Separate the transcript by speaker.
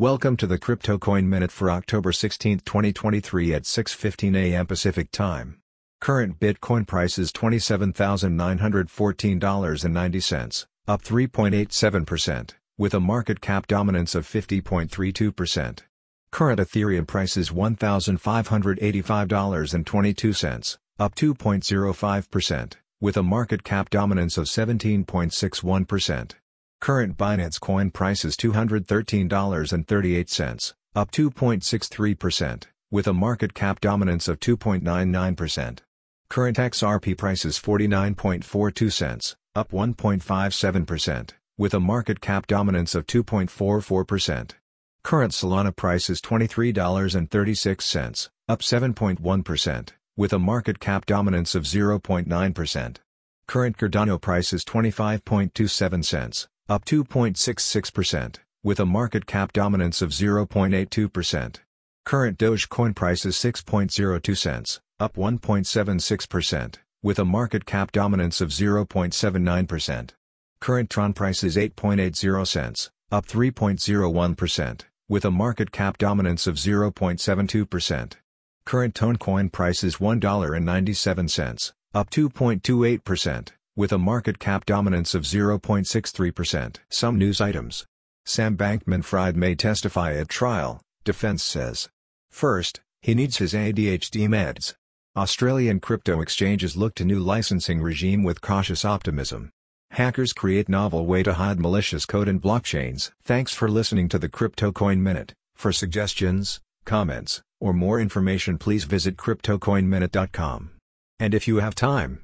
Speaker 1: Welcome to the Crypto Coin Minute for October 16, 2023 at 6:15 a.m. Pacific Time. Current Bitcoin price is $27,914.90, up 3.87%, with a market cap dominance of 50.32%. Current Ethereum price is $1,585.22, up 2.05%, with a market cap dominance of 17.61%. Current Binance Coin price is $213.38, up 2.63%, with a market cap dominance of 2.99%. Current XRP price is 49.42 cents, up 1.57%, with a market cap dominance of 2.44%. Current Solana price is $23.36, up 7.1%, with a market cap dominance of 0.9%. Current Cardano price is 25.27 cents, up 2.66%, with a market cap dominance of 0.82%. Current Dogecoin price is 6.02 cents, up 1.76%, with a market cap dominance of 0.79%. Current Tron price is 8.80 cents, up 3.01%, with a market cap dominance of 0.72%. Current Toncoin price is $1.97, up 2.28%, with a market cap dominance of 0.63%. Some news items. Sam Bankman-Fried may testify at trial, defense says. First, he needs his ADHD meds. Australian crypto exchanges look to new licensing regime with cautious optimism. Hackers create novel way to hide malicious code in blockchains. Thanks for listening to the Crypto Coin Minute. For suggestions, comments, or more information please visit cryptocoinminute.com. And if you have time,